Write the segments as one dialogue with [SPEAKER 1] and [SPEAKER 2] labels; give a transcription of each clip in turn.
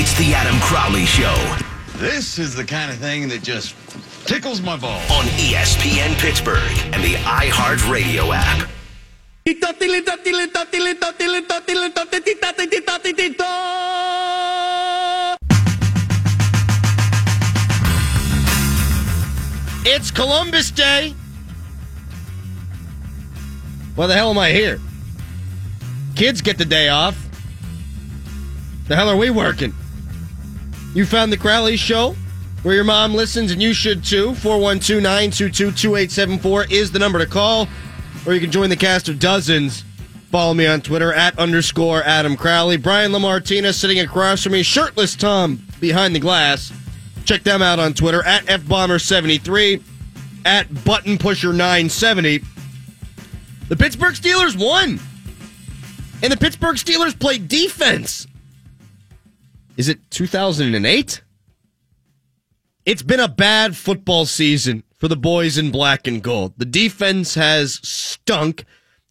[SPEAKER 1] It's the Adam Crowley Show
[SPEAKER 2] This is the kind of thing that just tickles my balls.
[SPEAKER 1] on ESPN Pittsburgh and the iHeartRadio app.
[SPEAKER 3] It's Columbus Day. Why the hell am I here? Kids get the day off. The hell are we working? You found the Crowley Show, where your mom listens and you should too. 412 922 2874 is the number to call. Or you can join the cast of dozens. Follow me on Twitter at underscore Adam Crowley. Brian Lamartina sitting across from me, shirtless Tom behind the glass. Check them out on Twitter at FBomber73, at Button Pusher 970. The Pittsburgh Steelers won. And the Pittsburgh Steelers played defense. Is it 2008? It's been a bad football season for the boys in black and gold. The defense has stunk.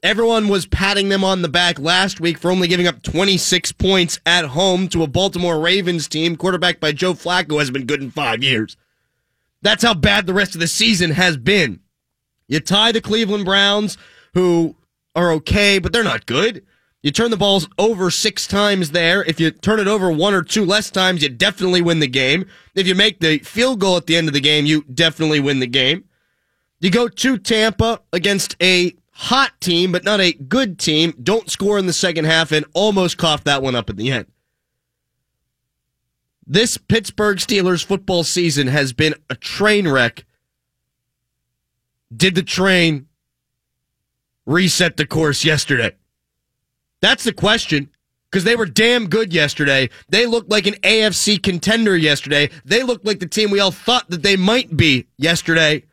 [SPEAKER 3] Everyone was patting them on the back last week for only giving up 26 points at home to a Baltimore Ravens team, quarterbacked by Joe Flacco, hasn't been good in five years. That's how bad the rest of the season has been. You tie the Cleveland Browns, who are okay, but they're not good. You turn the balls over six times there. If you turn it over one or two less times, you definitely win the game. If you make the field goal at the end of the game, you definitely win the game. You go to Tampa against a hot team, but not a good team. Don't score in the second half and almost cough that one up at the end. This Pittsburgh Steelers football season has been a train wreck. Did the train reset the course yesterday? That's the question. Because they were damn good yesterday. They looked like an AFC contender yesterday. They looked like the team we all thought that they might be yesterday.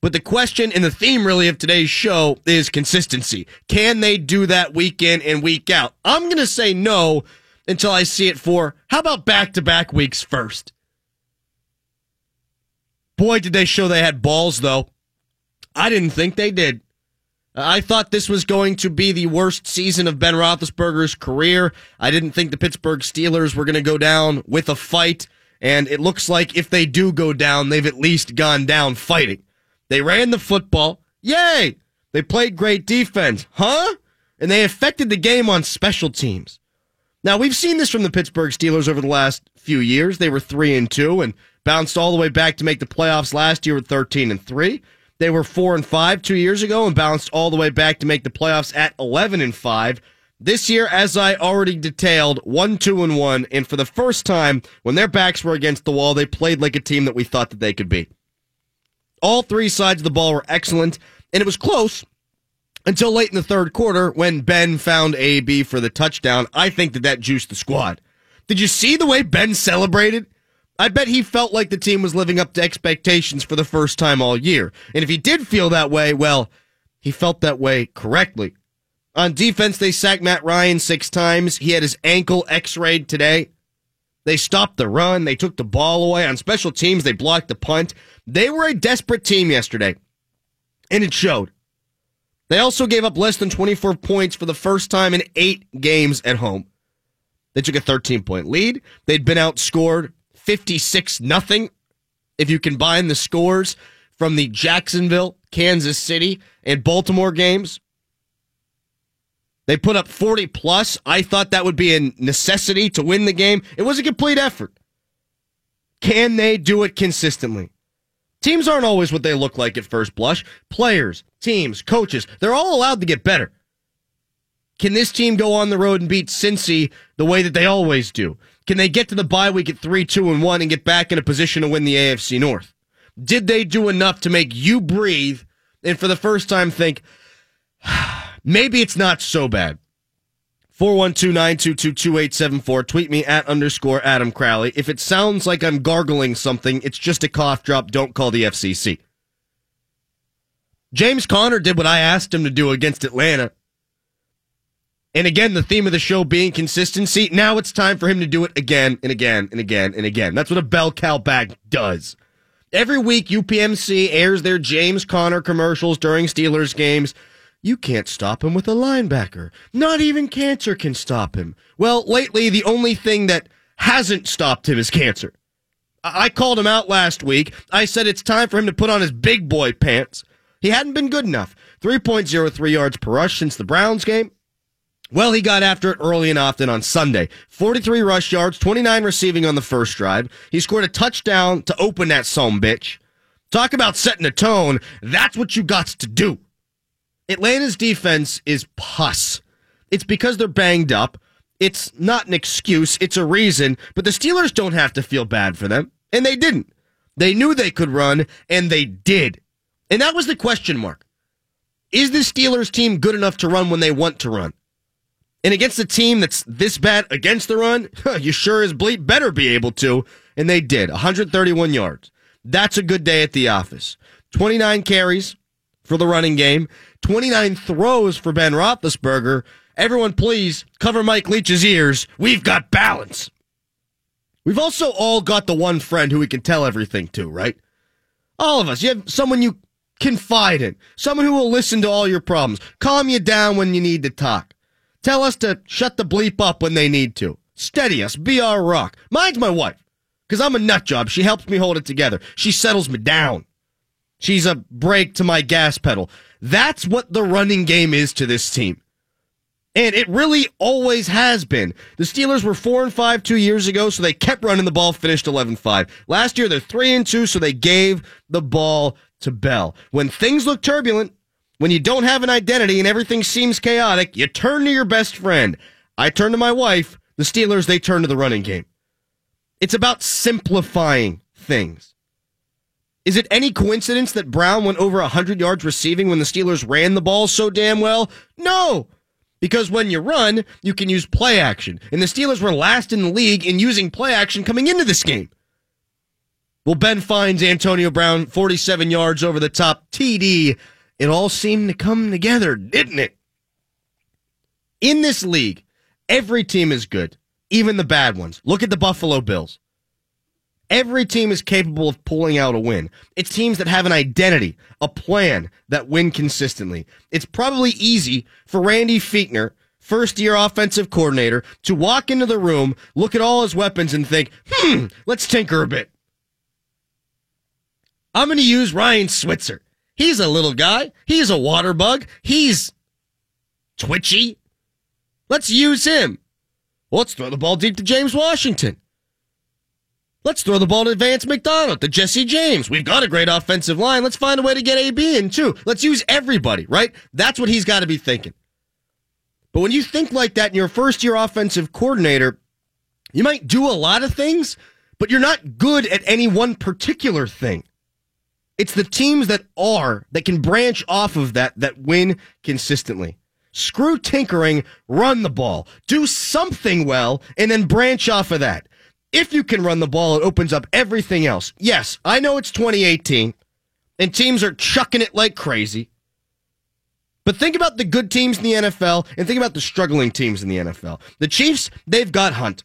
[SPEAKER 3] But the question and the theme really of today's show is consistency. Can they do that week in and week out? I'm going to say no until I see it for how about back to back weeks first? Boy, did they show they had balls, though. I didn't think they did. Uh, I thought this was going to be the worst season of Ben Roethlisberger's career. I didn't think the Pittsburgh Steelers were going to go down with a fight. And it looks like if they do go down, they've at least gone down fighting. They ran the football. Yay! They played great defense. Huh? And they affected the game on special teams. Now, we've seen this from the Pittsburgh Steelers over the last few years. They were 3 and 2 and bounced all the way back to make the playoffs last year with 13 and 3. They were 4 and 5 2 years ago and bounced all the way back to make the playoffs at 11 and 5. This year, as I already detailed, 1 2 and 1 and for the first time when their backs were against the wall, they played like a team that we thought that they could be. All three sides of the ball were excellent and it was close until late in the third quarter when Ben found AB for the touchdown. I think that that juiced the squad. Did you see the way Ben celebrated? I bet he felt like the team was living up to expectations for the first time all year. And if he did feel that way, well, he felt that way correctly. On defense, they sacked Matt Ryan six times. He had his ankle x rayed today. They stopped the run. They took the ball away. On special teams, they blocked the punt. They were a desperate team yesterday, and it showed. They also gave up less than 24 points for the first time in eight games at home. They took a 13 point lead. They'd been outscored 56 nothing. If you combine the scores from the Jacksonville, Kansas City, and Baltimore games, they put up 40 plus. I thought that would be a necessity to win the game. It was a complete effort. Can they do it consistently? Teams aren't always what they look like at first blush. Players, teams, coaches, they're all allowed to get better. Can this team go on the road and beat Cincy the way that they always do? Can they get to the bye week at 3 2 and 1 and get back in a position to win the AFC North? Did they do enough to make you breathe and for the first time think, maybe it's not so bad? 412-922-2874. Tweet me at underscore Adam Crowley. If it sounds like I'm gargling something, it's just a cough drop. Don't call the FCC. James Conner did what I asked him to do against Atlanta. And again, the theme of the show being consistency. Now it's time for him to do it again and again and again and again. That's what a bell cow back does. Every week, UPMC airs their James Conner commercials during Steelers games. You can't stop him with a linebacker. Not even cancer can stop him. Well, lately, the only thing that hasn't stopped him is cancer. I called him out last week. I said it's time for him to put on his big boy pants. He hadn't been good enough. 3.03 yards per rush since the Browns game. Well, he got after it early and often on Sunday. 43 rush yards, 29 receiving on the first drive. He scored a touchdown to open that some bitch. Talk about setting a tone. That's what you got to do. Atlanta's defense is pus. It's because they're banged up. It's not an excuse, it's a reason, but the Steelers don't have to feel bad for them. And they didn't. They knew they could run, and they did. And that was the question mark. Is the Steelers team good enough to run when they want to run? And against a team that's this bad against the run, you sure as bleep better be able to. And they did. 131 yards. That's a good day at the office. 29 carries for the running game, 29 throws for Ben Roethlisberger. Everyone, please cover Mike Leach's ears. We've got balance. We've also all got the one friend who we can tell everything to, right? All of us. You have someone you confide in, someone who will listen to all your problems, calm you down when you need to talk, tell us to shut the bleep up when they need to, steady us, be our rock. Mine's my wife, because I'm a nut job. She helps me hold it together. She settles me down. She's a brake to my gas pedal. That's what the running game is to this team. And it really always has been. The Steelers were 4 and 5 2 years ago, so they kept running the ball, finished 11 5. Last year they're 3 and 2, so they gave the ball to Bell. When things look turbulent, when you don't have an identity and everything seems chaotic, you turn to your best friend. I turn to my wife. The Steelers, they turn to the running game. It's about simplifying things. Is it any coincidence that Brown went over 100 yards receiving when the Steelers ran the ball so damn well? No. Because when you run, you can use play action. And the Steelers were last in the league in using play action coming into this game. Well, Ben finds Antonio Brown 47 yards over the top TD. It all seemed to come together, didn't it? In this league, every team is good, even the bad ones. Look at the Buffalo Bills. Every team is capable of pulling out a win. It's teams that have an identity, a plan that win consistently. It's probably easy for Randy Fichtner, first year offensive coordinator, to walk into the room, look at all his weapons, and think, hmm, let's tinker a bit. I'm going to use Ryan Switzer. He's a little guy. He's a water bug. He's twitchy. Let's use him. let's throw the ball deep to James Washington. Let's throw the ball to Vance McDonald, to Jesse James. We've got a great offensive line. Let's find a way to get AB in too. Let's use everybody, right? That's what he's got to be thinking. But when you think like that in you're first year offensive coordinator, you might do a lot of things, but you're not good at any one particular thing. It's the teams that are, that can branch off of that, that win consistently. Screw tinkering, run the ball, do something well, and then branch off of that if you can run the ball, it opens up everything else. Yes, I know it's 2018 and teams are chucking it like crazy. But think about the good teams in the NFL and think about the struggling teams in the NFL. The Chiefs, they've got Hunt.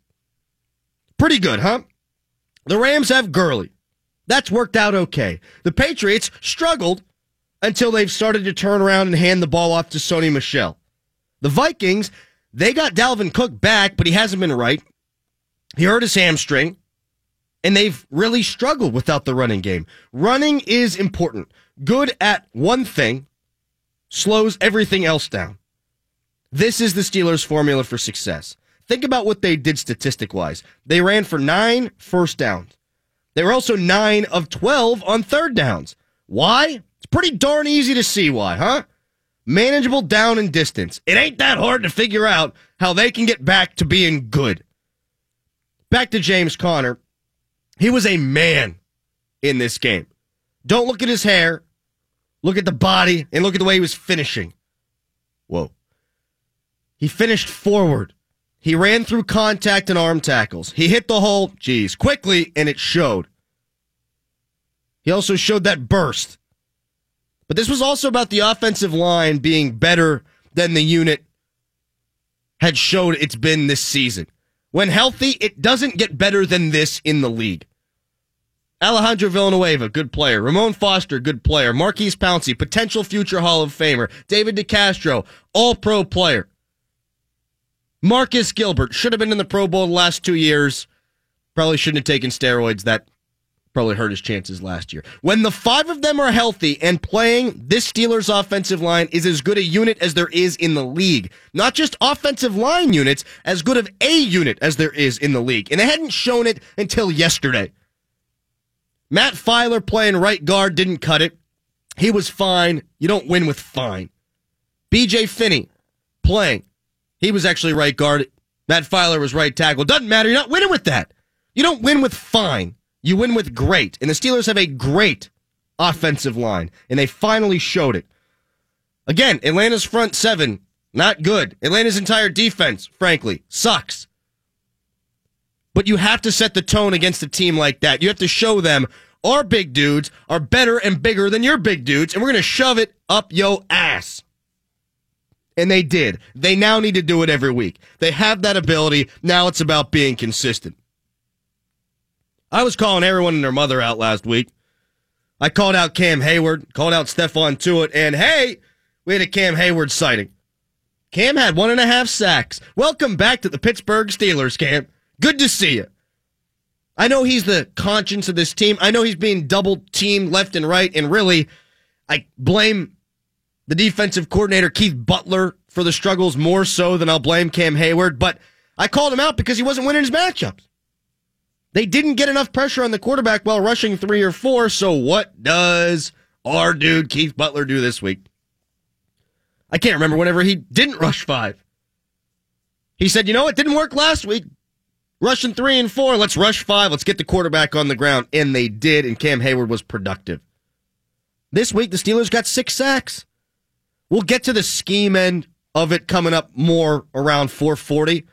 [SPEAKER 3] Pretty good, huh? The Rams have Gurley. That's worked out okay. The Patriots struggled until they've started to turn around and hand the ball off to Sony Michel. The Vikings, they got Dalvin Cook back, but he hasn't been right. He hurt his hamstring, and they've really struggled without the running game. Running is important. Good at one thing slows everything else down. This is the Steelers' formula for success. Think about what they did statistic wise. They ran for nine first downs. They were also nine of 12 on third downs. Why? It's pretty darn easy to see why, huh? Manageable down and distance. It ain't that hard to figure out how they can get back to being good. Back to James Conner. He was a man in this game. Don't look at his hair. Look at the body and look at the way he was finishing. Whoa. He finished forward. He ran through contact and arm tackles. He hit the hole, geez, quickly, and it showed. He also showed that burst. But this was also about the offensive line being better than the unit had showed it's been this season. When healthy, it doesn't get better than this in the league. Alejandro Villanueva, good player. Ramon Foster, good player. Maurkice Pouncey, potential future Hall of Famer. David DeCastro, all pro player. Marcus Gilbert should have been in the Pro Bowl the last two years. Probably shouldn't have taken steroids. That probably hurt his chances last year. When the five of them are healthy and playing, this Steelers offensive line is as good a unit as there is in the league. Not just offensive line units, as good of a unit as there is in the league. And they hadn't shown it until yesterday. Matt Feiler playing right guard didn't cut it. He was fine. You don't win with fine. BJ Finney playing. He was actually right guard. Matt Feiler was right tackle. Doesn't matter. You're not winning with that. You don't win with fine. You win with great. And the Steelers have a great offensive line, and they finally showed it. Again, Atlanta's front seven, not good. Atlanta's entire defense, frankly, sucks. But you have to set the tone against a team like that. You have to show them our big dudes are better and bigger than your big dudes, and we're going to shove it up yo ass. And they did. They now need to do it every week. They have that ability. Now it's about being consistent. I was calling everyone and their mother out last week. I called out Cam Hayward, called out Stephon Tuitt, and hey, we had a Cam Hayward sighting. Cam had one and a half sacks. Welcome back to the Pittsburgh Steelers, Cam. Good to see you. I know he's the conscience of this team. I know he's being double teamed left and right, and really, I blame the defensive coordinator, Keith Butler, for the struggles more so than I'll blame Cam Hayward. but I called him out because he wasn't winning his matchups. They didn't get enough pressure on the quarterback while rushing three or four. So what does our dude Keith Butler do this week? I can't remember whenever he didn't rush five. He said, you know, it didn't work last week. Rushing three and four, let's rush five. Let's get the quarterback on the ground. And they did, and Cam Hayward was productive. This week, the Steelers got six sacks. We'll get to the scheme end of it coming up more around 440.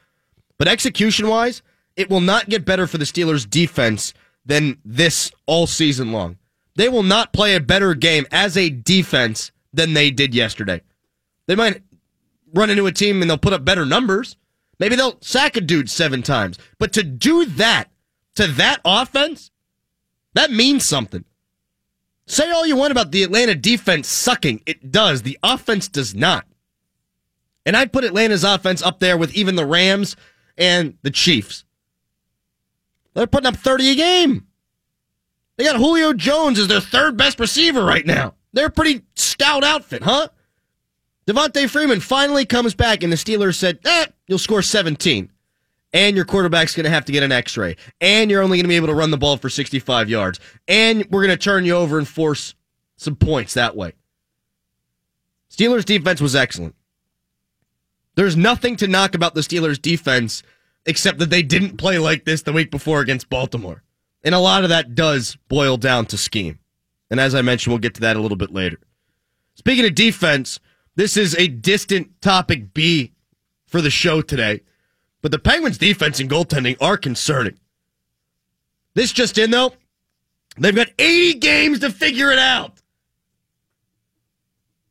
[SPEAKER 3] But execution wise, it will not get better for the Steelers defense than this all season long. They will not play a better game as a defense than they did yesterday. They might run into a team and they'll put up better numbers. Maybe they'll sack a dude seven times. But to do that to that offense, that means something. Say all you want about the Atlanta defense sucking. It does. The offense does not. And I'd put Atlanta's offense up there with even the Rams and the Chiefs. They're putting up 30 a game. They got Julio Jones as their third best receiver right now. They're a pretty stout outfit, huh? Devonta Freeman finally comes back, and the Steelers said, eh, you'll score 17. And your quarterback's going to have to get an x ray. And you're only going to be able to run the ball for 65 yards. And we're going to turn you over and force some points that way. Steelers' defense was excellent. There's nothing to knock about the Steelers' defense except that they didn't play like this the week before against Baltimore. And a lot of that does boil down to scheme. And as I mentioned, we'll get to that a little bit later. Speaking of defense, this is a distant topic B for the show today. But the Penguins' defense and goaltending are concerning. This just in, though, they've got 80 games to figure it out.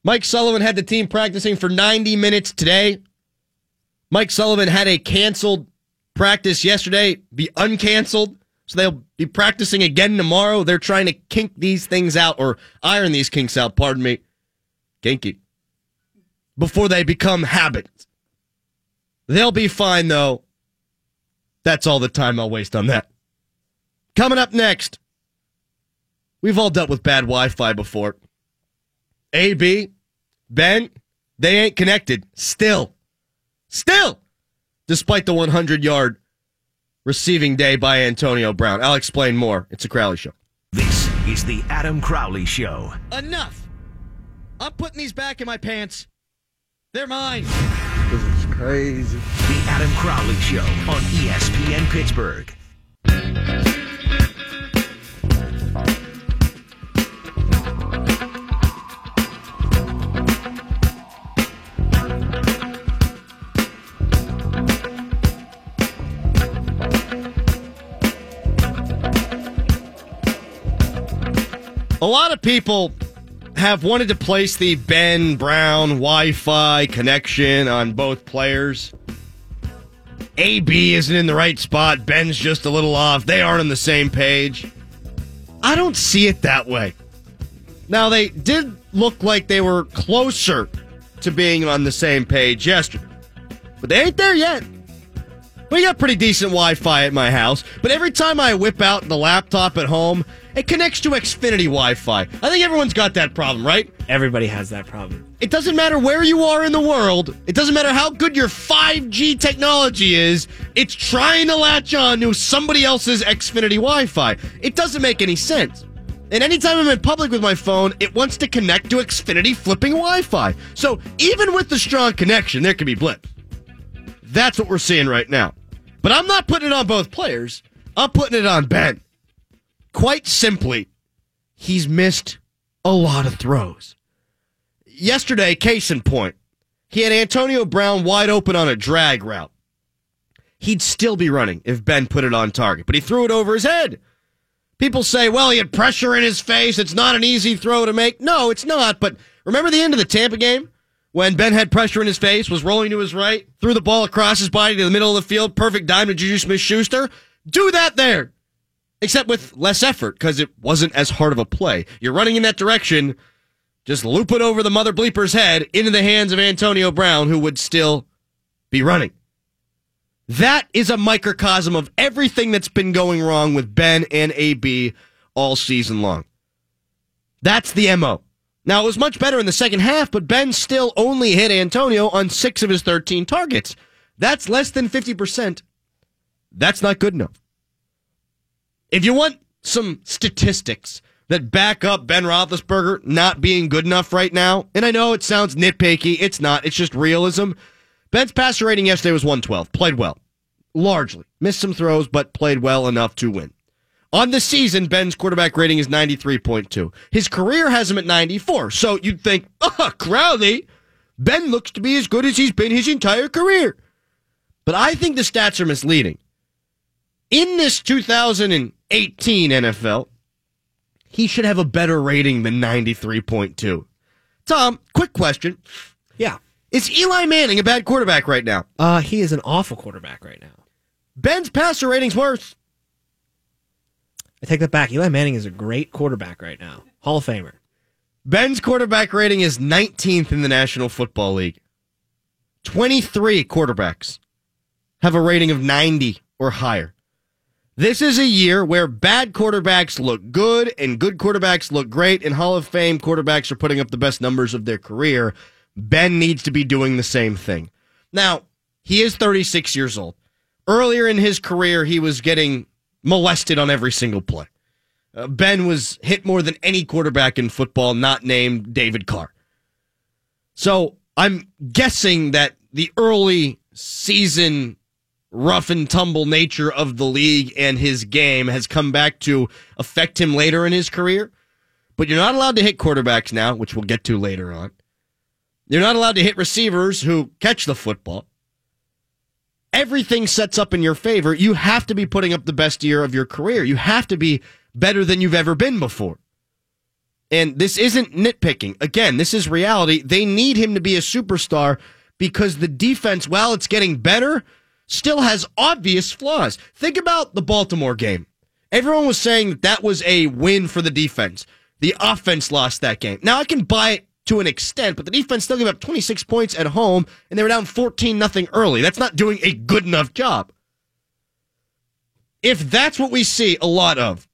[SPEAKER 3] Mike Sullivan had the team practicing for 90 minutes today. Mike Sullivan had a canceled practice yesterday be uncanceled. So they'll be practicing again tomorrow. They're trying to kink these things out or iron these kinks out, pardon me. Kinky. Before they become habits. They'll be fine though. That's all the time I'll waste on that. Coming up next, we've all dealt with bad Wi Fi before. AB, Ben, they ain't connected. Still. Still despite the 100 yard receiving day by Antonio Brown. I'll explain more. It's a Crowley Show.
[SPEAKER 1] This is the Adam Crowley Show.
[SPEAKER 3] Enough. I'm putting these back in my pants. They're mine.
[SPEAKER 4] This crazy.
[SPEAKER 1] The Adam Crowley Show on ESPN Pittsburgh.
[SPEAKER 3] A lot of people have wanted to place the Ben Brown Wi Fi connection on both players. AB isn't in the right spot. Ben's just a little off. They aren't on the same page. I don't see it that way. Now, they did look like they were closer to being on the same page yesterday, but they ain't there yet. We got pretty decent Wi Fi at my house, but every time I whip out the laptop at home, it connects to Xfinity Wi Fi. I think everyone's got that problem, right?
[SPEAKER 5] Everybody has that problem.
[SPEAKER 3] It doesn't matter where you are in the world, it doesn't matter how good your 5G technology is, it's trying to latch on to somebody else's Xfinity Wi Fi. It doesn't make any sense. And anytime I'm in public with my phone, it wants to connect to Xfinity flipping Wi Fi. So even with the strong connection, there can be blips. That's what we're seeing right now. But I'm not putting it on both players. I'm putting it on Ben. Quite simply, he's missed a lot of throws. Yesterday, case in point, he had Antonio Brown wide open on a drag route. He'd still be running if Ben put it on target, but he threw it over his head. People say, well, he had pressure in his face. It's not an easy throw to make. No, it's not. But remember the end of the Tampa game? When Ben had pressure in his face, was rolling to his right, threw the ball across his body to the middle of the field, perfect dime to Juju Smith Schuster. Do that there. Except with less effort, because it wasn't as hard of a play. You're running in that direction, just loop it over the mother bleeper's head into the hands of Antonio Brown, who would still be running. That is a microcosm of everything that's been going wrong with Ben and AB all season long. That's the MO. Now, it was much better in the second half, but Ben still only hit Antonio on six of his 13 targets. That's less than 50%. That's not good enough. If you want some statistics that back up Ben Roethlisberger not being good enough right now, and I know it sounds nitpicky, it's not, it's just realism. Ben's passer rating yesterday was 112. Played well. Largely. Missed some throws, but played well enough to win. On the season, Ben's quarterback rating is 93.2. His career has him at 94. So you'd think, oh, Crowley, Ben looks to be as good as he's been his entire career. But I think the stats are misleading. In this 2018 NFL, he should have a better rating than 93.2. Tom, quick question.
[SPEAKER 5] Yeah.
[SPEAKER 3] Is Eli Manning a bad quarterback right now?
[SPEAKER 5] Uh, he is an awful quarterback right now.
[SPEAKER 3] Ben's passer rating's worse.
[SPEAKER 5] I take that back. Eli Manning is a great quarterback right now. Hall of Famer.
[SPEAKER 3] Ben's quarterback rating is 19th in the National Football League. 23 quarterbacks have a rating of 90 or higher. This is a year where bad quarterbacks look good and good quarterbacks look great, and Hall of Fame quarterbacks are putting up the best numbers of their career. Ben needs to be doing the same thing. Now, he is 36 years old. Earlier in his career, he was getting molested on every single play. Uh, ben was hit more than any quarterback in football, not named David Carr. So I'm guessing that the early season rough and tumble nature of the league and his game has come back to affect him later in his career. But you're not allowed to hit quarterbacks now, which we'll get to later on. You're not allowed to hit receivers who catch the football everything sets up in your favor, you have to be putting up the best year of your career. You have to be better than you've ever been before. And this isn't nitpicking. Again, this is reality. They need him to be a superstar because the defense, while it's getting better, still has obvious flaws. Think about the Baltimore game. Everyone was saying that that was a win for the defense. The offense lost that game. Now I can buy it to an extent, but the defense still gave up 26 points at home and they were down 14 nothing early. That's not doing a good enough job. If that's what we see a lot of,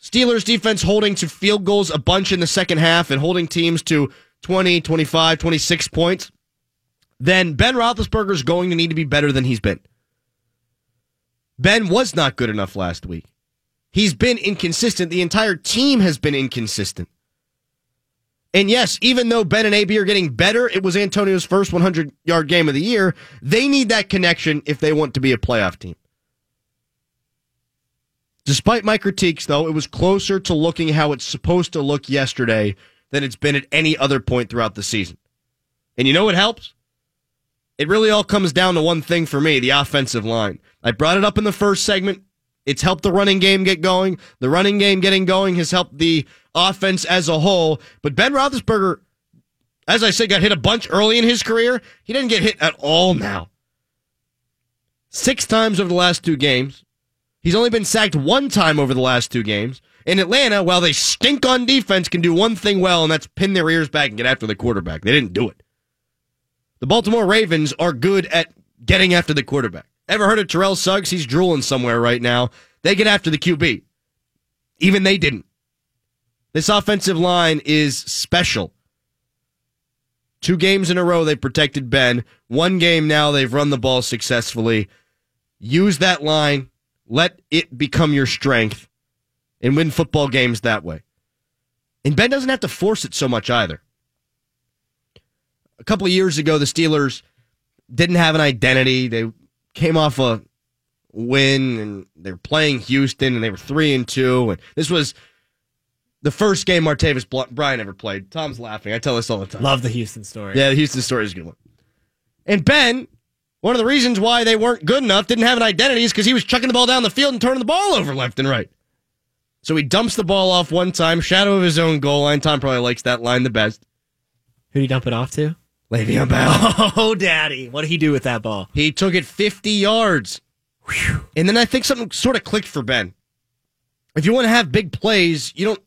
[SPEAKER 3] Steelers defense holding to field goals a bunch in the second half and holding teams to 20, 25, 26 points, then Ben Roethlisberger is going to need to be better than he's been. Ben was not good enough last week. He's been inconsistent. The entire team has been inconsistent. And yes, even though Ben and AB are getting better, it was Antonio's first 100 yard game of the year. They need that connection if they want to be a playoff team. Despite my critiques, though, it was closer to looking how it's supposed to look yesterday than it's been at any other point throughout the season. And you know what helps? It really all comes down to one thing for me the offensive line. I brought it up in the first segment. It's helped the running game get going. The running game getting going has helped the offense as a whole. But Ben Roethlisberger, as I said, got hit a bunch early in his career. He didn't get hit at all now. Six times over the last two games. He's only been sacked one time over the last two games. In Atlanta, while they stink on defense, can do one thing well, and that's pin their ears back and get after the quarterback. They didn't do it. The Baltimore Ravens are good at getting after the quarterback. Ever heard of Terrell Suggs? He's drooling somewhere right now. They get after the QB. Even they didn't. This offensive line is special. Two games in a row, they protected Ben. One game now, they've run the ball successfully. Use that line. Let it become your strength and win football games that way. And Ben doesn't have to force it so much either. A couple of years ago, the Steelers didn't have an identity. They came off a win and they were playing Houston and they were three and two. And this was the first game Martavis Bryant ever played. Tom's laughing. I tell this all the time.
[SPEAKER 5] Love the Houston story.
[SPEAKER 3] Yeah, the Houston story is a good one. And Ben, one of the reasons why they weren't good enough, didn't have an identity, is because he was chucking the ball down the field and turning the ball over left and right. So he dumps the ball off one time, shadow of his own goal line. Tom probably likes that line the best.
[SPEAKER 5] Who'd he dump it off to?
[SPEAKER 3] Le'Veon Bell.
[SPEAKER 5] Oh, daddy. What did he do with that ball?
[SPEAKER 3] He took it 50 yards. Whew. And then I think something sort of clicked for Ben. If you want to have big plays, you don't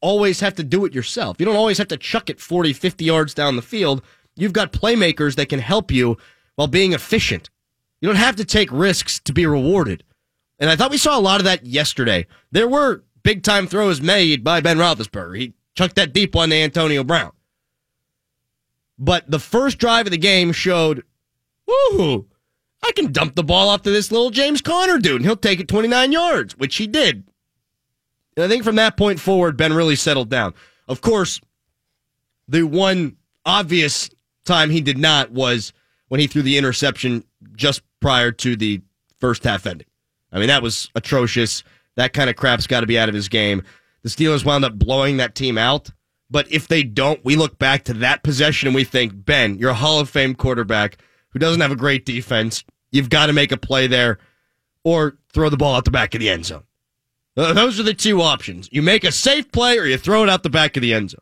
[SPEAKER 3] always have to do it yourself. You don't always have to chuck it 40, 50 yards down the field. You've got playmakers that can help you while being efficient. You don't have to take risks to be rewarded. And I thought we saw a lot of that yesterday. There were big time throws made by Ben Roethlisberger. He chucked that deep one to Antonio Brown. But the first drive of the game showed, woohoo, I can dump the ball off to this little James Conner dude, and he'll take it 29 yards, which he did. And I think from that point forward, Ben really settled down. Of course, the one obvious time he did not was when he threw the interception just prior to the first half ending. I mean, that was atrocious. That kind of crap's got to be out of his game. The Steelers wound up blowing that team out. But if they don't, we look back to that possession and we think, Ben, you're a Hall of Fame quarterback who doesn't have a great defense. You've got to make a play there or throw the ball out the back of the end zone. Those are the two options. You make a safe play or you throw it out the back of the end zone.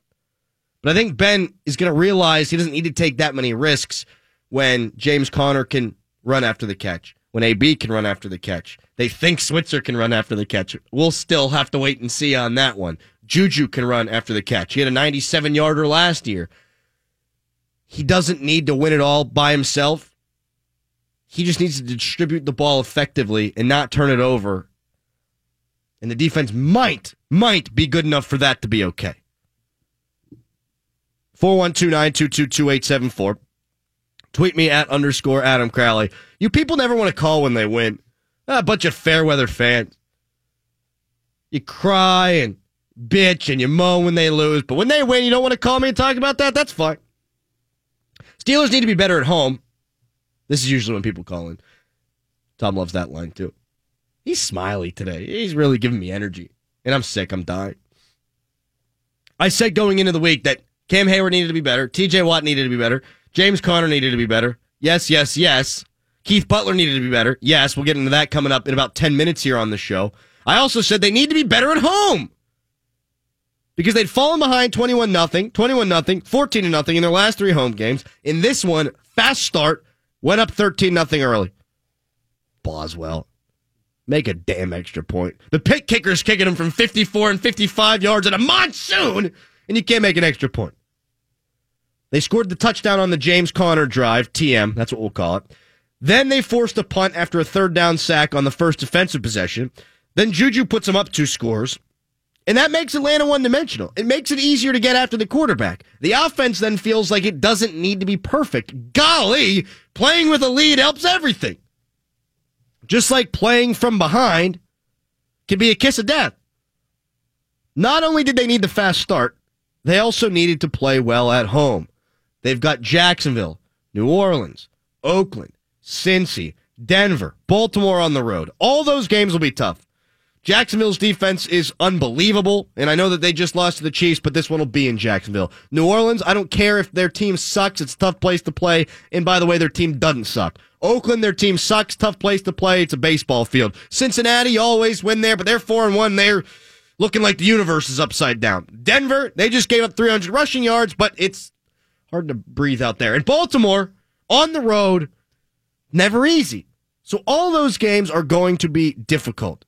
[SPEAKER 3] But I think Ben is going to realize he doesn't need to take that many risks when James Conner can run after the catch, when AB can run after the catch. They think Switzer can run after the catch. We'll still have to wait and see on that one. Juju can run after the catch. He had a 97 yarder last year. He doesn't need to win it all by himself. He just needs to distribute the ball effectively and not turn it over and the defense might, might be good enough for that to be okay. 412 Tweet me at underscore Adam Crowley. You people never want to call when they win. Ah, a bunch of fair weather fans. You cry and bitch and you moan when they lose, but when they win, you don't want to call me and talk about that? That's fine. Steelers need to be better at home. This is usually when people call in. Tom loves that line too. He's smiley today. He's really giving me energy. And I'm sick. I'm dying. I said going into the week that Cam Hayward needed to be better. TJ Watt needed to be better. James Conner needed to be better. Yes, yes, yes. Keith Butler needed to be better. Yes, we'll get into that coming up in about 10 minutes here on the show. I also said they need to be better at home. Because they'd fallen behind 21 nothing, 21 nothing, 14 nothing in their last three home games. In this one, fast start, went up 13 nothing early. Boswell. Make a damn extra point. The Pitt kicker's kicking them from 54 and 55 yards in a monsoon, and you can't make an extra point. They scored the touchdown on the James Conner drive, TM, that's what we'll call it. Then they forced a punt after a third down sack on the first defensive possession. Then Juju puts them up two scores. And that makes Atlanta one dimensional. It makes it easier to get after the quarterback. The offense then feels like it doesn't need to be perfect. Golly, playing with a lead helps everything. Just like playing from behind can be a kiss of death. Not only did they need the fast start, they also needed to play well at home. They've got Jacksonville, New Orleans, Oakland, Cincy, Denver, Baltimore on the road. All those games will be tough. Jacksonville's defense is unbelievable, and I know that they just lost to the Chiefs, but this one will be in Jacksonville. New Orleans, I don't care if their team sucks. It's a tough place to play. And by the way, their team doesn't suck. Oakland, their team sucks. Tough place to play. It's a baseball field. Cincinnati, always win there, but they're four and one. They're looking like the universe is upside down. Denver, they just gave up 300 rushing yards, but it's hard to breathe out there. And Baltimore, on the road, never easy. So all those games are going to be difficult.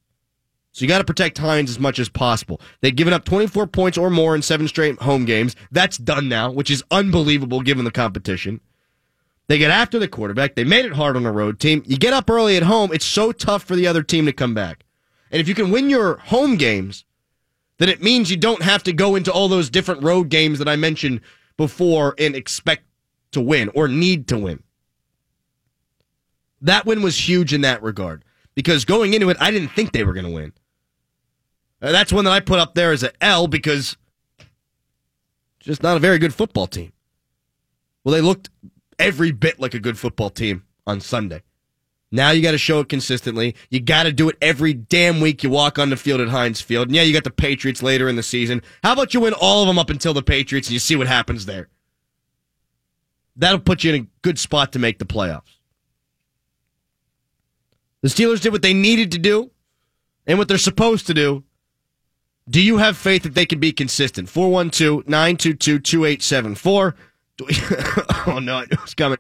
[SPEAKER 3] So you got to protect Heinz as much as possible. They've given up 24 points or more in seven straight home games. That's done now, which is unbelievable given the competition. They get after the quarterback. They made it hard on a road team. You get up early at home. It's so tough for the other team to come back. And if you can win your home games, then it means you don't have to go into all those different road games that I mentioned before and expect to win or need to win. That win was huge in that regard because going into it, I didn't think they were going to win. Uh, that's one that I put up there as an L because just not a very good football team. Well, they looked every bit like a good football team on Sunday. Now you got to show it consistently. You got to do it every damn week you walk on the field at Heinz Field. And yeah, you got the Patriots later in the season. How about you win all of them up until the Patriots and you see what happens there? That'll put you in a good spot to make the playoffs. The Steelers did what they needed to do and what they're supposed to do. Do you have faith that they can be consistent? 412 922 2874. Oh, no, it was coming.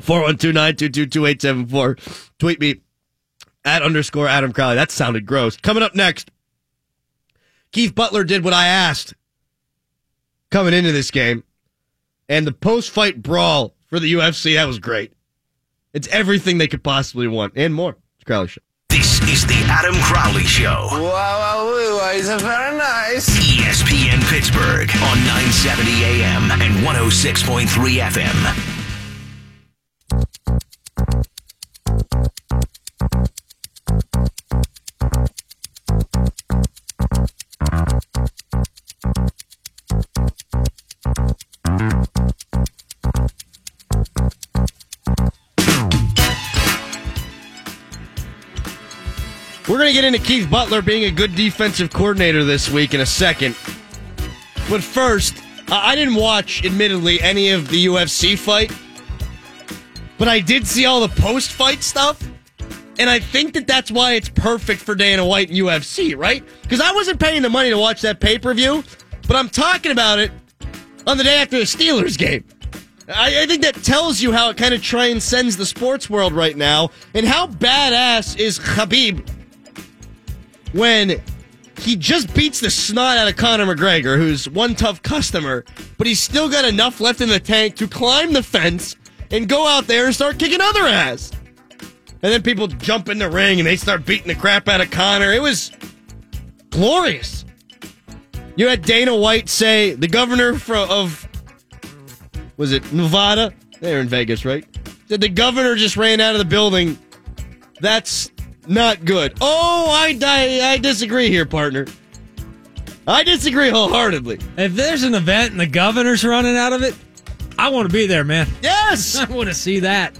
[SPEAKER 3] 412 922 2874. Tweet me at underscore Adam Crowley. That sounded gross. Coming up next, Keith Butler did what I asked coming into this game. And the post fight brawl for the UFC, that was great. It's everything they could possibly want and more. It's Crowley Show.
[SPEAKER 1] This is the Adam Crowley Show.
[SPEAKER 4] Wow, wow, wow, it's very nice.
[SPEAKER 1] ESPN Pittsburgh on 970 AM and 106.3 FM.
[SPEAKER 3] Get into Keith Butler being a good defensive coordinator this week in a second. But first, I didn't watch, admittedly, any of the UFC fight, but I did see all the post fight stuff. And I think that that's why it's perfect for Dana White and UFC, right? Because I wasn't paying the money to watch that pay per view, but I'm talking about it on the day after the Steelers game. I, I think that tells you how it kind of transcends the sports world right now, and how badass is Khabib when he just beats the snot out of Conor McGregor, who's one tough customer, but he's still got enough left in the tank to climb the fence and go out there and start kicking other ass. And then people jump in the ring and they start beating the crap out of Conor. It was glorious. You had Dana White say the governor of was it Nevada? They're in Vegas, right? Said the governor just ran out of the building. That's not good. Oh, I, I, I disagree here, partner. I disagree wholeheartedly.
[SPEAKER 6] If there's an event and the governor's running out of it, I want to be there, man.
[SPEAKER 3] Yes!
[SPEAKER 6] I want to see that.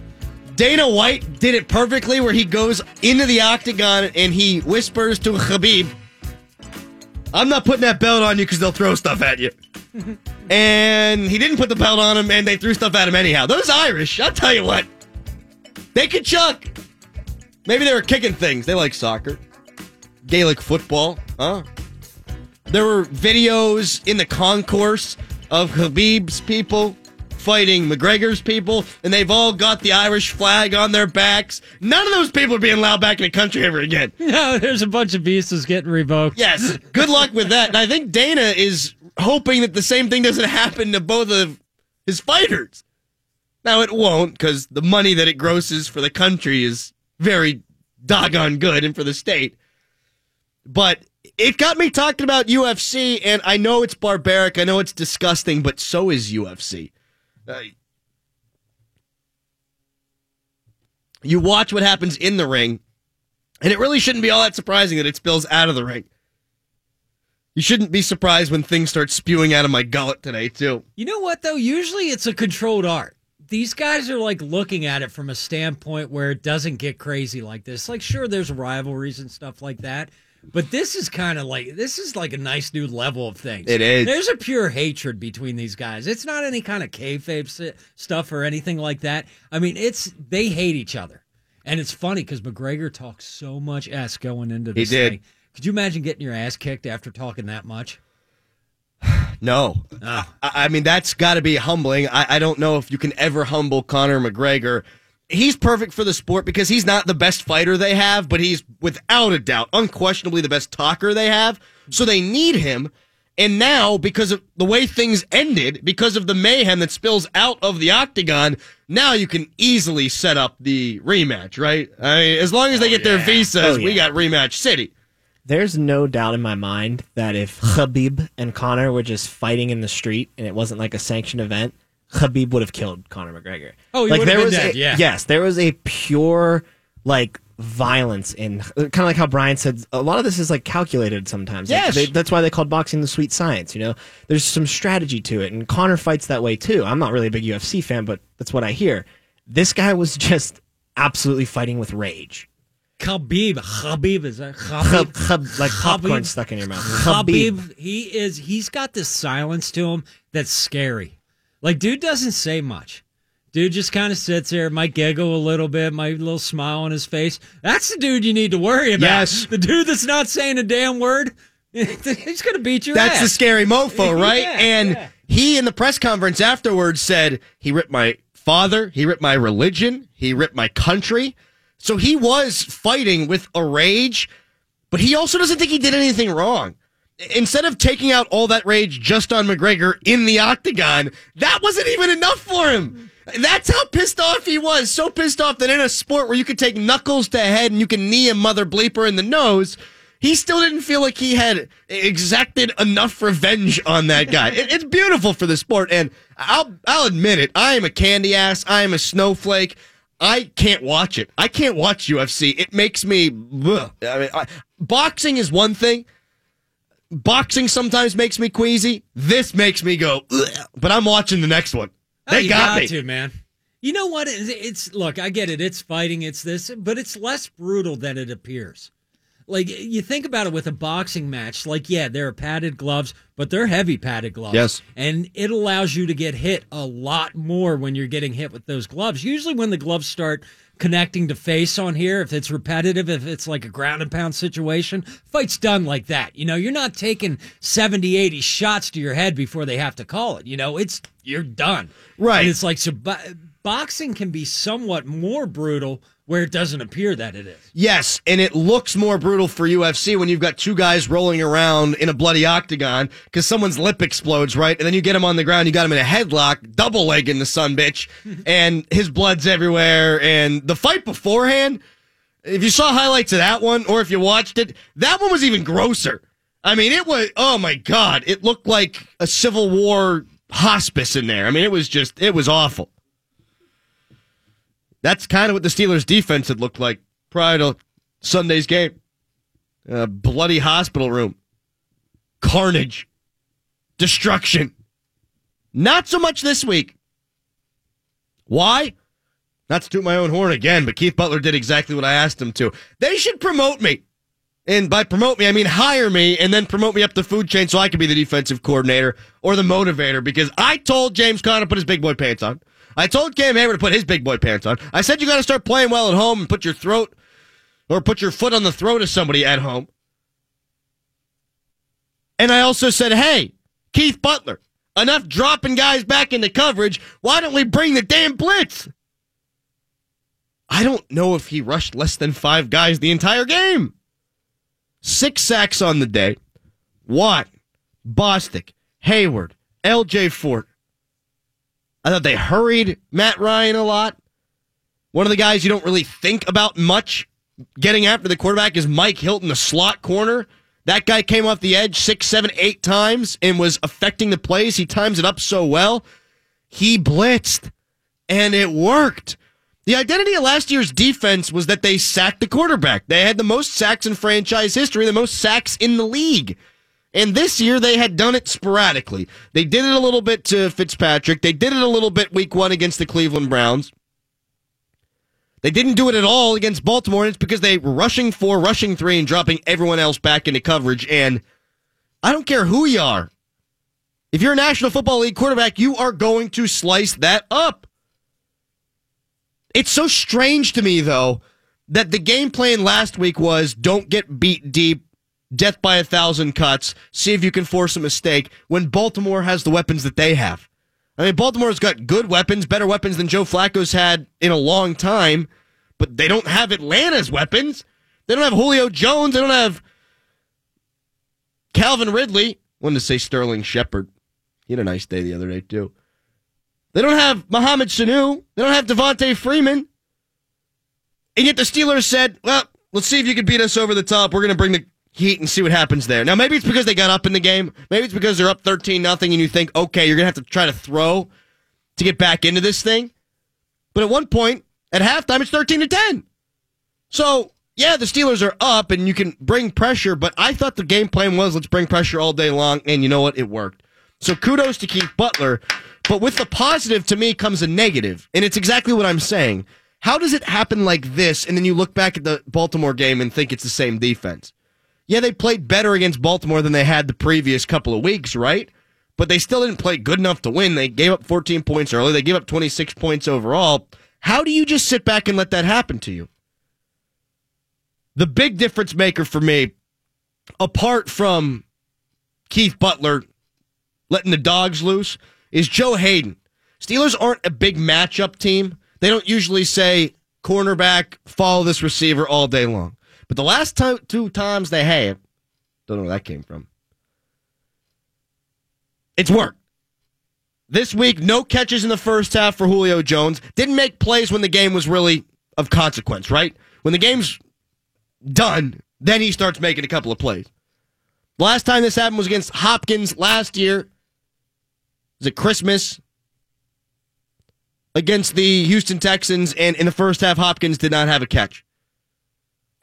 [SPEAKER 3] Dana White did it perfectly where he goes into the octagon and he whispers to Khabib, I'm not putting that belt on you because they'll throw stuff at you. and he didn't put the belt on him and they threw stuff at him anyhow. Those Irish, I'll tell you what, they could chuck. Maybe they were kicking things. They like soccer, Gaelic football, huh? There were videos in the concourse of Khabib's people fighting McGregor's people, and they've all got the Irish flag on their backs. None of those people are being allowed back in the country ever again.
[SPEAKER 6] No, there's a bunch of visas getting revoked.
[SPEAKER 3] Yes, good luck with that. And I think Dana is hoping that the same thing doesn't happen to both of his fighters. Now, it won't, because the money that it grosses for the country is very doggone good and for the state. But it got me talking about UFC, and I know it's barbaric, I know it's disgusting, but so is UFC. Uh, you watch what happens in the ring, and it really shouldn't be all that surprising that it spills out of the ring. You shouldn't be surprised when things start spewing out of my gullet today, too.
[SPEAKER 6] You know what, though? Usually it's a controlled art. These guys are like looking at it from a standpoint where it doesn't get crazy like this. Like, sure, there's rivalries and stuff like that. But this is kind of like this is like a nice new level of things.
[SPEAKER 3] It is.
[SPEAKER 6] There's a pure hatred between these guys. It's not any kind of kayfabe si- stuff or anything like that. I mean, it's they hate each other, and it's funny because McGregor talks so much s going into this
[SPEAKER 3] did.
[SPEAKER 6] thing. Could you imagine getting your ass kicked after talking that much?
[SPEAKER 3] No.
[SPEAKER 6] Ah.
[SPEAKER 3] I, I mean, that's got to be humbling. I, I don't know if you can ever humble Conor McGregor. He's perfect for the sport because he's not the best fighter they have, but he's without a doubt, unquestionably the best talker they have. So they need him. And now, because of the way things ended, because of the mayhem that spills out of the octagon, now you can easily set up the rematch, right? I mean, as long as they get their visas,
[SPEAKER 5] Oh,
[SPEAKER 3] we got rematch city.
[SPEAKER 5] There's no doubt in my mind that if Khabib and Conor were just fighting in the street and it wasn't like a sanctioned event, Khabib would have killed Conor McGregor.
[SPEAKER 6] Oh, he
[SPEAKER 5] like there was
[SPEAKER 6] dead,
[SPEAKER 5] a,
[SPEAKER 6] yeah.
[SPEAKER 5] Yes, there was a pure like violence in kind of like how Brian said a lot of this is like calculated sometimes. Like,
[SPEAKER 3] Yes.
[SPEAKER 5] they- that's why they called boxing the sweet science, you know. There's some strategy to it and Conor fights that way too. I'm not really a big UFC fan, but that's what I hear. This guy was just absolutely fighting with rage.
[SPEAKER 6] Khabib, Khabib is that
[SPEAKER 5] Khab,
[SPEAKER 6] Khabib?
[SPEAKER 5] khab, like popcorn
[SPEAKER 6] Khabib.
[SPEAKER 5] stuck in your mouth.
[SPEAKER 6] Khabib, he is. He's got this silence to him that's scary. Like, dude doesn't say much. Dude just kind of sits there, might giggle a little bit, might little smile on his face. That's the dude you need to worry about.
[SPEAKER 3] Yes.
[SPEAKER 6] the dude that's not saying a damn word. He's gonna beat your
[SPEAKER 3] That's
[SPEAKER 6] ass.
[SPEAKER 3] the scary mofo, right?
[SPEAKER 6] Yeah,
[SPEAKER 3] and
[SPEAKER 6] yeah.
[SPEAKER 3] he in the press conference afterwards said he ripped my father, he ripped my religion, he ripped my country. So he was fighting with a rage, but he also doesn't think he did anything wrong. Instead of taking out all that rage just on McGregor in the octagon, that wasn't even enough for him. That's how pissed off he was. So pissed off that in a sport where you could take knuckles to head and you can knee a mother bleeper in the nose, he still didn't feel like he had exacted enough revenge on that guy. It- it's beautiful for the sport, and I'll I'll admit it. I am a candy ass. I am a snowflake. I can't watch it. I can't watch UFC. It makes me. ugh. I mean, I, boxing is one thing. Boxing sometimes makes me queasy. This makes me go. Ugh. But I'm watching the next one.
[SPEAKER 6] Oh,
[SPEAKER 3] They
[SPEAKER 6] you
[SPEAKER 3] got, me.
[SPEAKER 6] to, man. You know what? It's, it's look. I get it. It's fighting. It's this, but it's less brutal than it appears. Like you think about it with a boxing match. Like yeah, there are padded gloves, but they're heavy padded gloves.
[SPEAKER 3] Yes.
[SPEAKER 6] and it allows you to get hit a lot more when you're getting hit with those gloves. Usually, when the gloves start connecting to face on here, if it's repetitive, if it's like a ground and pound situation, fight's done like that. You know, you're not taking 70, 80 shots to your head before they have to call it. You know, it's you're done.
[SPEAKER 3] Right.
[SPEAKER 6] And it's like so. Bo- boxing can be somewhat more brutal where it doesn't appear that it is.
[SPEAKER 3] Yes, and it looks more brutal for UFC when you've got two guys rolling around in a bloody octagon because someone's lip explodes, right? And then you get him on the ground, you got him in a headlock, double leg in the sun, bitch, and his blood's everywhere. And the fight beforehand, if you saw highlights of that one or if you watched it, that one was even grosser. I mean, it was, oh my God, it looked like a Civil War hospice in there. I mean, it was just, it was awful. That's kind of what the Steelers' defense had looked like prior to Sunday's game. A bloody hospital room, carnage, destruction. Not so much this week. Why? Not to toot my own horn again, but Keith Butler did exactly what I asked him to. They should promote me. And by promote me, I mean hire me and then promote me up the food chain so I can be the defensive coordinator or the motivator because I told James Conner to put his big boy pants on. I told Cam Heyward to put his big boy pants on. I said you got to start playing well at home and put your throat or put your foot on the throat of somebody at home. And I also said, hey, Keith Butler, enough dropping guys back into coverage. Why don't we bring the damn blitz? I don't know if he rushed less than five guys the entire game. Six sacks on the day. Watt, Bostic, Heyward, LJ Fort. I thought they hurried Matt Ryan a lot. One of the guys you don't really think about much getting after the quarterback is Mike Hilton, the slot corner. That guy came off the edge six, seven, eight times and was affecting the plays. He times it up so well. He blitzed, and it worked. The identity of last year's defense was that they sacked the quarterback. They had the most sacks in franchise history, the most sacks in the league. And this year they had done it sporadically. They did it a little bit to Fitzpatrick. They did it a little bit week one against the Cleveland Browns. They didn't do it at all against Baltimore, and it's because they were rushing four, rushing three, and dropping everyone else back into coverage. And I don't care who you are. If you're a National Football League quarterback, you are going to slice that up. It's so strange to me, though, that the game plan last week was don't get beat deep, death by a thousand cuts, see if you can force a mistake when Baltimore has the weapons that they have. I mean, Baltimore's got good weapons, better weapons than Joe Flacco's had in a long time, but they don't have Atlanta's weapons. They don't have Julio Jones. They don't have Calvin Ridley. wanted to say Sterling Shepard. He had a nice day the other day, too. They don't have Mohamed Sanu. They don't have Devonta Freeman. And yet the Steelers said, well, let's see if you can beat us over the top. We're going to bring the heat and see what happens there. Now, maybe it's because they got up in the game. Maybe it's because they're up 13 nothing and you think, okay, you're going to have to try to throw to get back into this thing. But at one point, at halftime, it's 13 to 10. So, yeah, the Steelers are up and you can bring pressure, but I thought the game plan was let's bring pressure all day long. And you know what? It worked. So kudos to Keith Butler. But with the positive, to me, comes a. And it's exactly what I'm saying. How does it happen like this? And then you look back at the Baltimore game and think it's the same defense. Yeah, they played better against Baltimore than they had the previous couple of weeks, right? But they still didn't play good enough to win. They gave up 14 points early. They gave up 26 points overall. How do you just sit back and let that happen to you? The big difference maker for me, apart from Keith Butler letting the dogs loose, is Joe Haden. Steelers aren't a big matchup team. They don't usually say cornerback, follow this receiver all day long. But the last two times they have, don't know where that came from. It's worked. This week, no catches in the first half for Julio Jones. Didn't make plays when the game was really of consequence, right? When the game's done, then he starts making a couple of plays. Last time this happened was against Hopkins last year. Was it Christmas? Against the Houston Texans, and in the first half, Hopkins did not have a catch.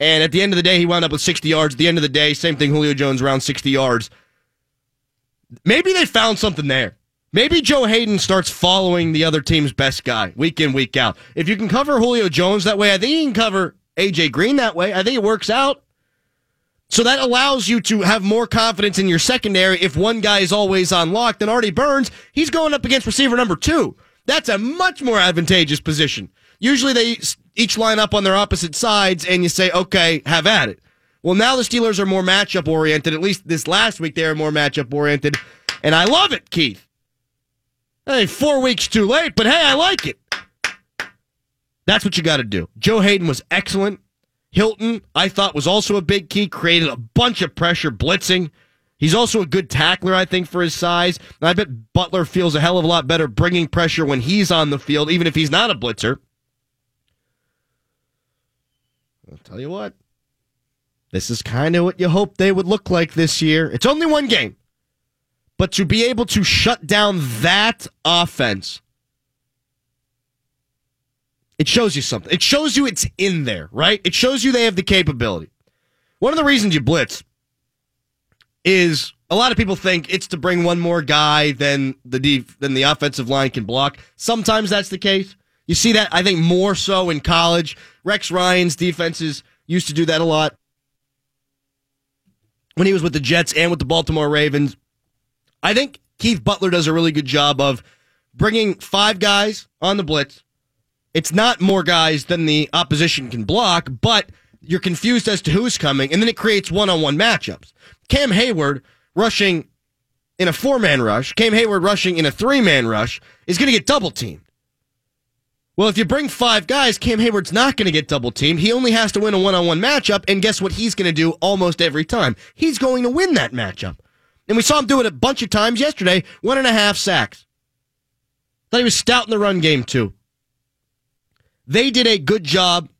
[SPEAKER 3] And at the end of the day, he wound up with 60 yards. At the end of the day, same thing, Julio Jones around 60 yards. Maybe they found something there. Maybe Joe Haden starts following the other team's best guy week in, week out. If you can cover Julio Jones that way, I think you can cover AJ Green that way. I think it works out. So that allows you to have more confidence in your secondary if one guy is always on lock than Artie Burns. He's going up against receiver number two. That's a much more advantageous position. Usually they each line up on their opposite sides and you say, okay, have at it. Well, now the Steelers are more matchup oriented. At least this last week they are more matchup oriented. And I love it, Keith. Hey, four weeks too late, but hey, I like it. That's what you got to do. Joe Haden was excellent. Hilton, I thought, was also a big key, created a bunch of pressure blitzing. He's also a good tackler, I think, for his size. And I bet Butler feels a hell of a lot better bringing pressure when he's on the field, even if he's not a blitzer. I'll tell you what, this is kind of what you hope they would look like this year. It's only one game, but to be able to shut down that offense it shows you something. It shows you it's in there, right? It shows you they have the capability. One of the reasons you blitz is a lot of people think it's to bring one more guy than the def- than the offensive line can block. Sometimes that's the case. You see that I think more so in college. Rex Ryan's defenses used to do that a lot when he was with the Jets and with the Baltimore Ravens. I think Keith Butler does a really good job of bringing five guys on the blitz it's not more guys than the opposition can block, but you're confused as to who's coming, and then it creates one on one matchups. Cam Heyward rushing in a four man rush, Cam Heyward rushing in a three man rush is going to get double teamed. Well, if you bring five guys, Cam Heyward's not going to get double teamed. He only has to win a one on one matchup, and guess what he's going to do almost every time? He's going to win that matchup. And we saw him do it a bunch of times yesterday, one and a half sacks. Thought he was stout in the run game, too. They did a good job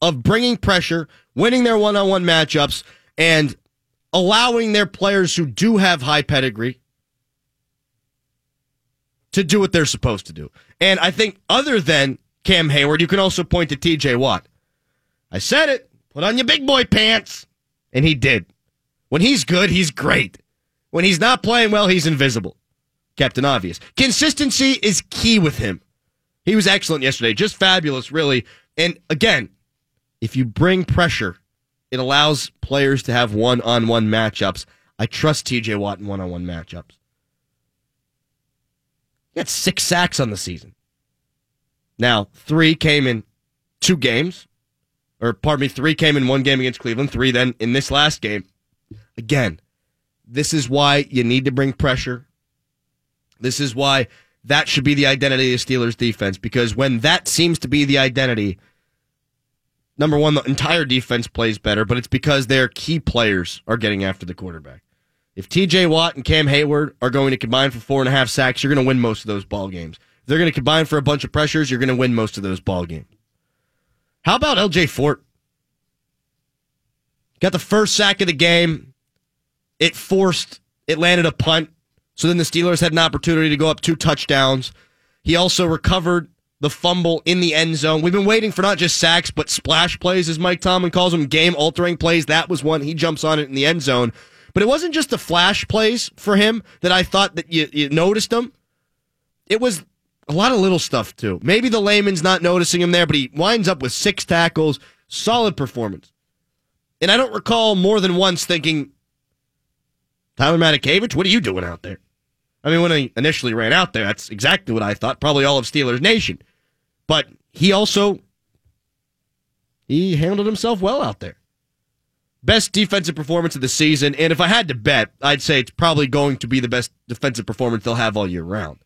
[SPEAKER 3] of bringing pressure, winning their one on one matchups, and allowing their players who do have high pedigree to do what they're supposed to do. And I think, other than Cam Heyward, you can also point to TJ Watt. I said it. Put on your big boy pants. And he did. When he's good, he's great. When he's not playing well, he's invisible. Captain Obvious. Consistency is key with him. He was excellent yesterday, just fabulous, really. And again, if you bring pressure, it allows players to have one on one matchups. I trust TJ Watt in one on one matchups. He got six sacks on the season. Now, three came in two games, or pardon me, three came in one game against Cleveland, three then in this last game. Again, this is why you need to bring pressure. This is why that should be the identity of Steelers defense because when that seems to be the identity, number one, the entire defense plays better, but it's because their key players are getting after the quarterback. If TJ Watt and Cam Heyward are going to combine for four and a half sacks, you're going to win most of those ball games. If they're going to combine for a bunch of pressures, you're going to win most of those ball games. How about LJ Fort? Got the first sack of the game. It forced, it landed a punt. So then the Steelers had an opportunity to go up two touchdowns. He also recovered the fumble in the end zone. We've been waiting for not just sacks, but splash plays, as Mike Tomlin calls them, game altering plays. That was one. He jumps on it in the end zone. But it wasn't just the flash plays for him that I thought that you, you noticed him. It was a lot of little stuff too. Maybe the layman's not noticing him there, but he winds up with six tackles. Solid performance. And I don't recall more than once thinking, Tyler Matakevich, what are you doing out there? I mean, when I initially ran out there, that's exactly what I thought. Probably all of Steelers Nation. But he also he handled himself well out there. Best defensive performance of the season, and if I had to bet, I'd say it's probably going to be the best defensive performance they'll have all year round.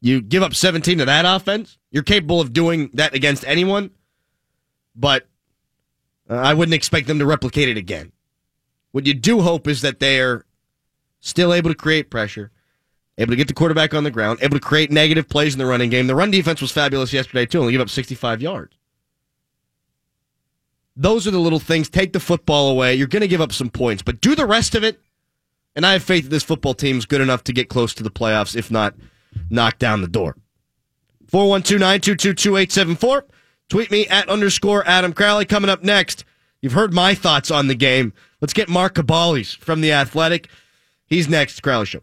[SPEAKER 3] You give up 17 to that offense, you're capable of doing that against anyone, but uh, I wouldn't expect them to replicate it again. What you do hope is that they're still able to create pressure, able to get the quarterback on the ground, able to create negative plays in the running game. The run defense was fabulous yesterday, too, only give up 65 yards. Those are the little things. Take the football away. You're going to give up some points, but do the rest of it. And I have faith that this football team is good enough to get close to the playoffs, if not knock down the door. 412 922 2874. Tweet me at underscore Adam Crowley. Coming up next, you've heard my thoughts on the game. Let's get Mark Kaboly from The Athletic. He's next, Crowley Show.